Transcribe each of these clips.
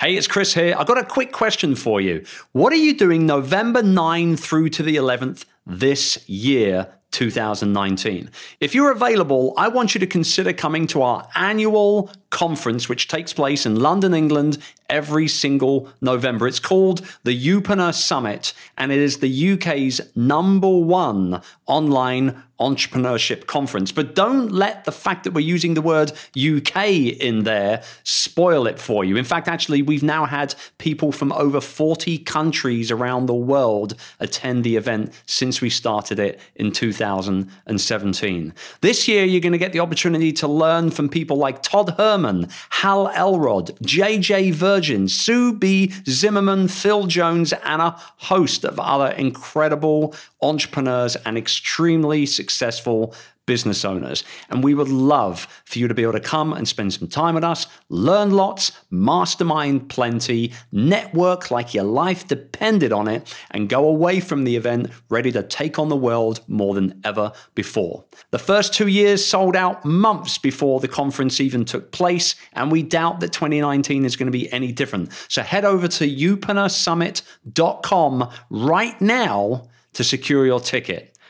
Hey, it's Chris here. I've got a quick question for you. What are you doing November 9 through to the 11th this year 2019. If you're available, I want you to consider coming to our annual conference, which takes place in London, England, every single November. It's called the Youpreneur Summit, and it is the UK's number one online entrepreneurship conference. But don't let the fact that we're using the word UK in there spoil it for you. In fact, actually, we've now had people from over 40 countries around the world attend the event since we started it in 2017. This year, you're going to get the opportunity to learn from people like Todd Herman, Hal Elrod, JJ Virgin, Sue B. Zimmerman, Phil Jones, and a host of other incredible entrepreneurs and extremely successful business owners. And we would love for you to be able to come and spend some time with us, learn lots, mastermind plenty, network like your life depended on it, and go away from the event ready to take on the world more than ever before. The first two years sold out months before the conference even took place, and we doubt that 2019 is going to be any different. So head over to youpreneursummit.com right now to secure your ticket.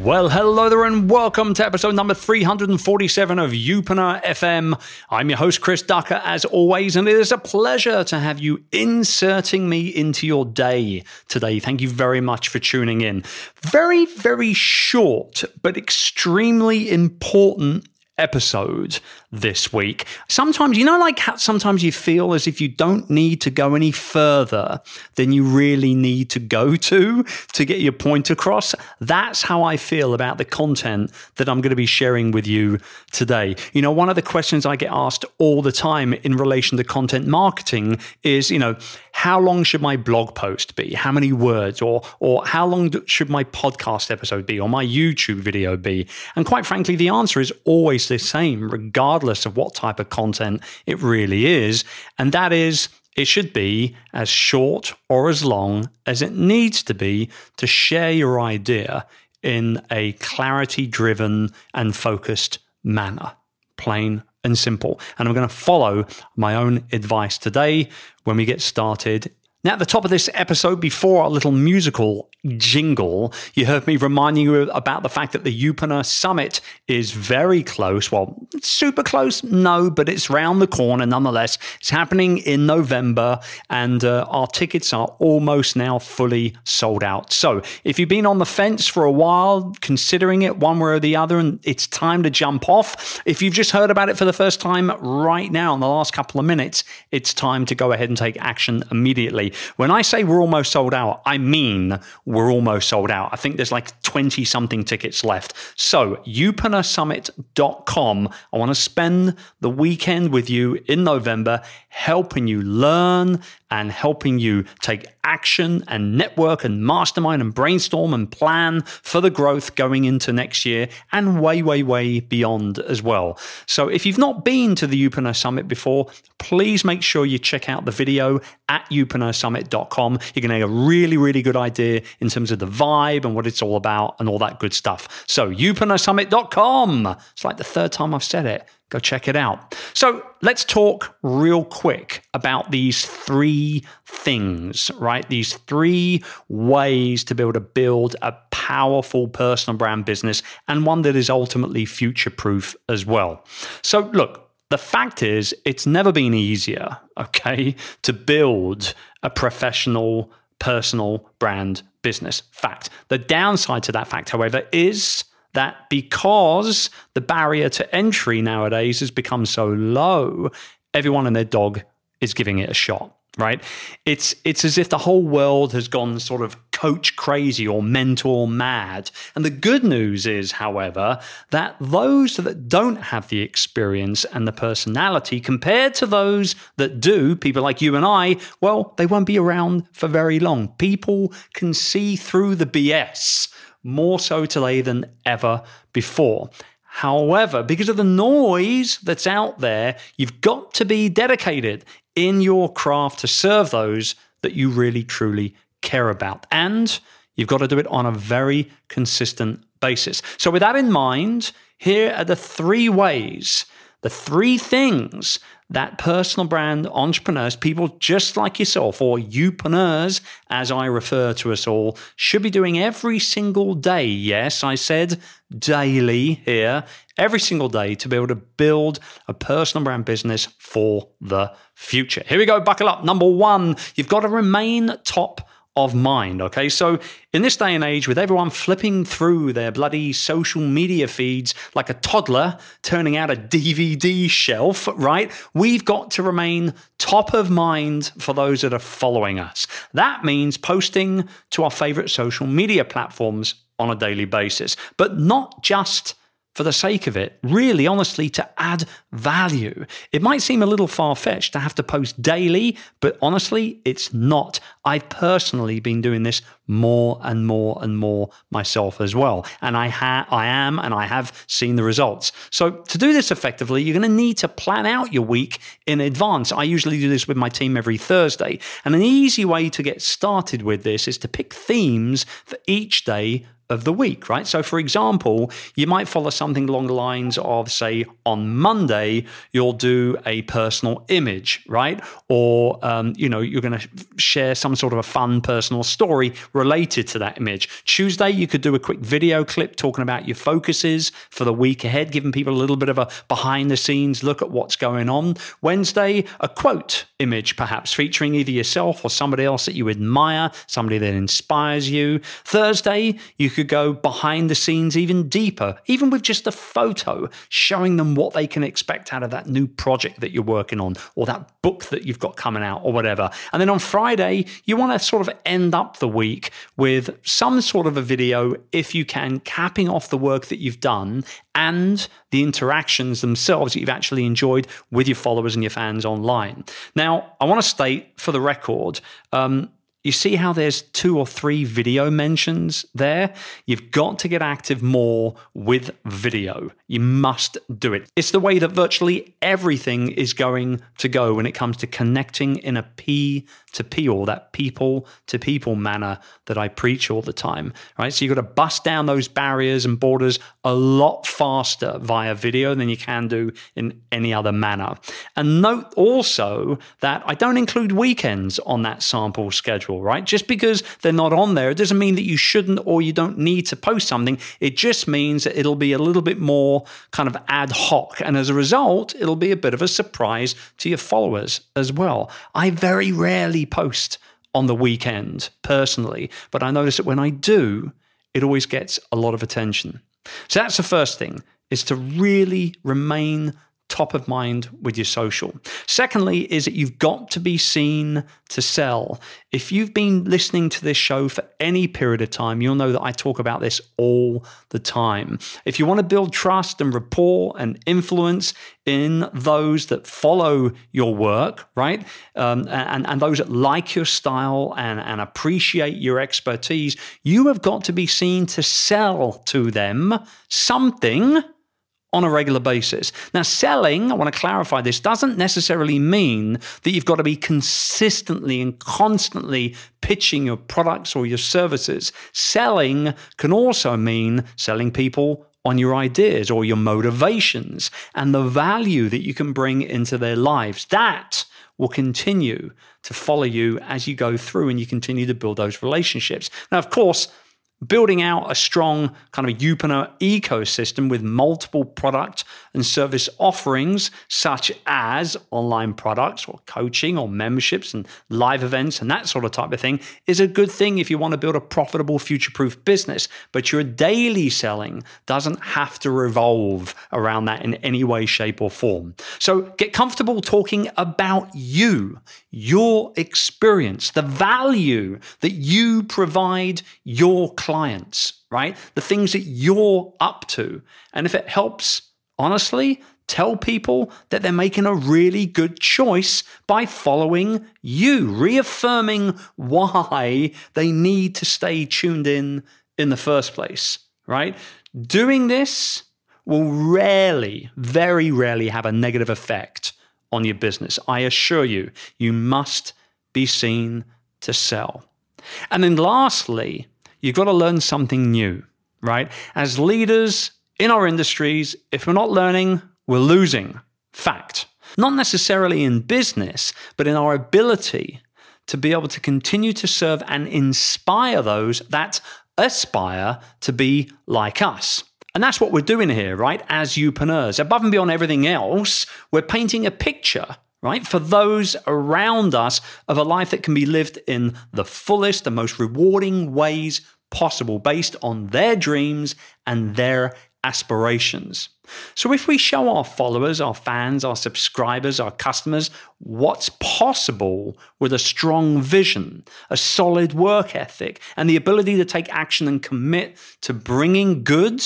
Well, hello there, and welcome to episode number 347 of Youpreneur FM. I'm your host, Chris Ducker, as always, and it is a pleasure to have you inserting me into your day today. Thank you very much for tuning in. Very, very short, but extremely important episode this week. Sometimes, you know, like sometimes you feel as if you don't need to go any further than you really need to go to to get your point across. That's how I feel about the content that I'm going to be sharing with you today. You know, one of the questions I get asked all the time in relation to content marketing is, you know, how long should my blog post be? How many words? Or, or how long should my podcast episode be? Or my YouTube video be? And quite frankly, the answer is always the same, regardless of what type of content it really is. And that is, it should be as short or as long as it needs to be to share your idea in a clarity driven and focused manner. Plain and simple. And I'm going to follow my own advice today when we get started now, at the top of this episode, before our little musical jingle, you heard me reminding you about the fact that the Youpreneur Summit is very close. Well, super close, no, but it's round the corner nonetheless. It's happening in November, and uh, our tickets are almost now fully sold out. So, if you've been on the fence for a while, considering it one way or the other, and it's time to jump off, if you've just heard about it for the first time right now in the last couple of minutes, it's time to go ahead and take action immediately. When I say we're almost sold out, I mean we're almost sold out. I think there's like 20 something tickets left. So, youpreneursummit.com. I want to spend the weekend with you in November, helping you learn and helping you take action and network and mastermind and brainstorm and plan for the growth going into next year and way, way, way beyond as well. So if you've not been to the Youpreneur Summit before, please make sure you check out the video at youpreneursummit.com. You're going to get a really, really good idea in terms of the vibe and what it's all about and all that good stuff. So youpreneursummit.com. It's like the third time I've said it. Go check it out. So let's talk real quick about these three things, right? These three ways to be able to build a powerful personal brand business and one that is ultimately future proof as well. So, look, the fact is, it's never been easier, okay, to build a professional personal brand business. Fact. The downside to that fact, however, is that because the barrier to entry nowadays has become so low, everyone and their dog is giving it a shot. Right? It's it's as if the whole world has gone sort of coach crazy or mentor mad. And the good news is, however, that those that don't have the experience and the personality compared to those that do, people like you and I, well, they won't be around for very long. People can see through the BS more so today than ever before. However, because of the noise that's out there, you've got to be dedicated in your craft to serve those that you really truly care about. And you've got to do it on a very consistent basis. So, with that in mind, here are the three ways, the three things that personal brand entrepreneurs, people just like yourself, or youpreneurs, as I refer to us all, should be doing every single day. Yes, I said daily here, every single day to be able to build a personal brand business for the future. Here we go, buckle up. Number one, you've got to remain top of mind. Okay. So, in this day and age, with everyone flipping through their bloody social media feeds like a toddler turning out a DVD shelf, right? We've got to remain top of mind for those that are following us. That means posting to our favorite social media platforms on a daily basis, but not just for the sake of it, really honestly to add value. It might seem a little far fetched to have to post daily, but honestly, it's not. I've personally been doing this more and more and more myself as well. And I, ha- I am and I have seen the results. So, to do this effectively, you're going to need to plan out your week in advance. I usually do this with my team every Thursday. And an easy way to get started with this is to pick themes for each day of the week, right? So, for example, you might follow something along the lines of, say, on Monday, you'll do a personal image, right? Or, um, you know, you're going to share some sort of a fun personal story related to that image. Tuesday, you could do a quick video clip talking about your focuses for the week ahead, giving people a little bit of a behind the scenes look at what's going on. Wednesday, a quote image, perhaps featuring either yourself or somebody else that you admire, somebody that inspires you. Thursday, you could go behind the scenes even deeper, even with just a photo showing them what they can expect out of that new project that you're working on or that book that you've got coming out or whatever. And then on Friday, you want to sort of end up the week with some sort of a video, if you can, capping off the work that you've done and the interactions themselves that you've actually enjoyed with your followers and your fans online. Now, I want to state for the record, um, you see how there's two or three video mentions there? You've got to get active more with video. You must do it. It's the way that virtually everything is going to go when it comes to connecting in a P to P or that people to people manner that I preach all the time, right? So you've got to bust down those barriers and borders a lot faster via video than you can do in any other manner. And note also that I don't include weekends on that sample schedule, right? Just because they're not on there, it doesn't mean that you shouldn't or you don't need to post something. It just means that it'll be a little bit more kind of ad hoc. And as a result, it'll be a bit of a surprise to your followers as well. I very rarely post on the weekend personally, but I notice that when I do, it always gets a lot of attention. So that's the first thing is to really remain top of mind with your social. Secondly, is that you've got to be seen to sell. If you've been listening to this show for any period of time, you'll know that I talk about this all the time. If you want to build trust and rapport and influence in those that follow your work, right? Um, and, and those that like your style and, and appreciate your expertise, you have got to be seen to sell to them something on a regular basis. Now, selling, I want to clarify this, doesn't necessarily mean that you've got to be consistently and constantly pitching your products or your services. Selling can also mean selling people on your ideas or your motivations and the value that you can bring into their lives. That will continue to follow you as you go through and you continue to build those relationships. Now, of course, building out a strong kind of Youpreneur ecosystem with multiple product and service offerings, such as online products or coaching or memberships and live events and that sort of type of thing, is a good thing if you want to build a profitable, future proof business. But your daily selling doesn't have to revolve around that in any way, shape, or form. So get comfortable talking about you, your experience, the value that you provide your clients, right? The things that you're up to. And if it helps, honestly, tell people that they're making a really good choice by following you, reaffirming why they need to stay tuned in in the first place, right? Doing this will rarely, very rarely have a negative effect on your business. I assure you, you must be seen to sell. And then lastly, you've got to learn something new, right? As leaders in our industries, if we're not learning, we're losing. Fact. Not necessarily in business, but in our ability to be able to continue to serve and inspire those that aspire to be like us. And that's what we're doing here, right? As Youpreneurs. Above and beyond everything else, we're painting a picture right? For those around us of a life that can be lived in the fullest, the most rewarding ways possible based on their dreams and their aspirations. So, if we show our followers, our fans, our subscribers, our customers what's possible with a strong vision, a solid work ethic, and the ability to take action and commit to bringing good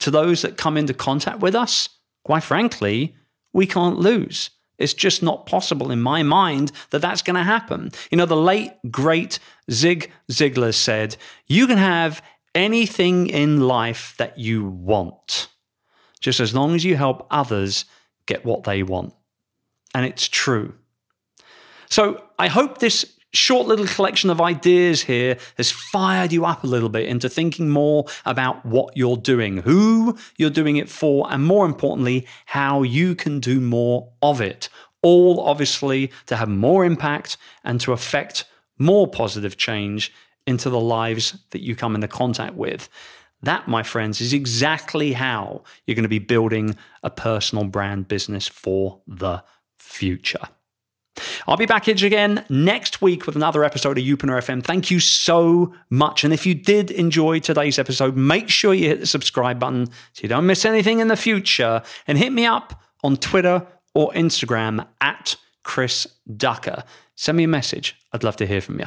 to those that come into contact with us, quite frankly, we can't lose. It's just not possible in my mind that that's going to happen. You know, the late, great Zig Ziglar said, You can have anything in life that you want, just as long as you help others get what they want. And it's true. So I hope this short little collection of ideas here has fired you up a little bit into thinking more about what you're doing, who you're doing it for, and more importantly, how you can do more of it. All obviously to have more impact and to affect more positive change into the lives that you come into contact with. That, my friends, is exactly how you're going to be building a personal brand business for the future. I'll be back here again next week with another episode of Youpreneur FM. Thank you so much. And if you did enjoy today's episode, make sure you hit the subscribe button so you don't miss anything in the future. And hit me up on Twitter or Instagram at Chris Ducker. Send me a message. I'd love to hear from you.